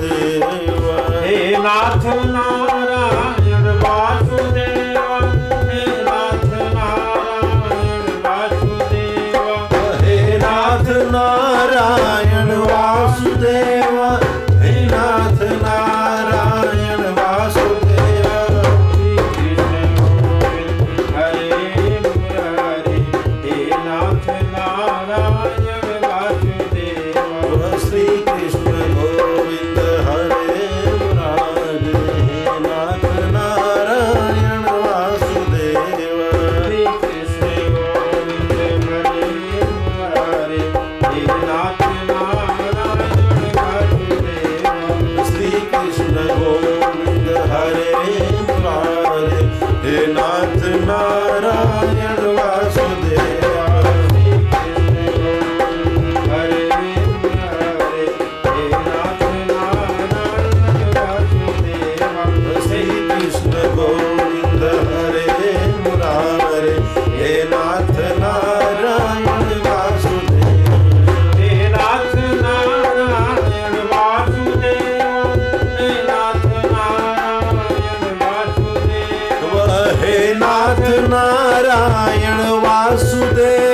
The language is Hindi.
ਦੇਵਾ। ਏ ਨਾਥ ਨਾਮ Vasudeva.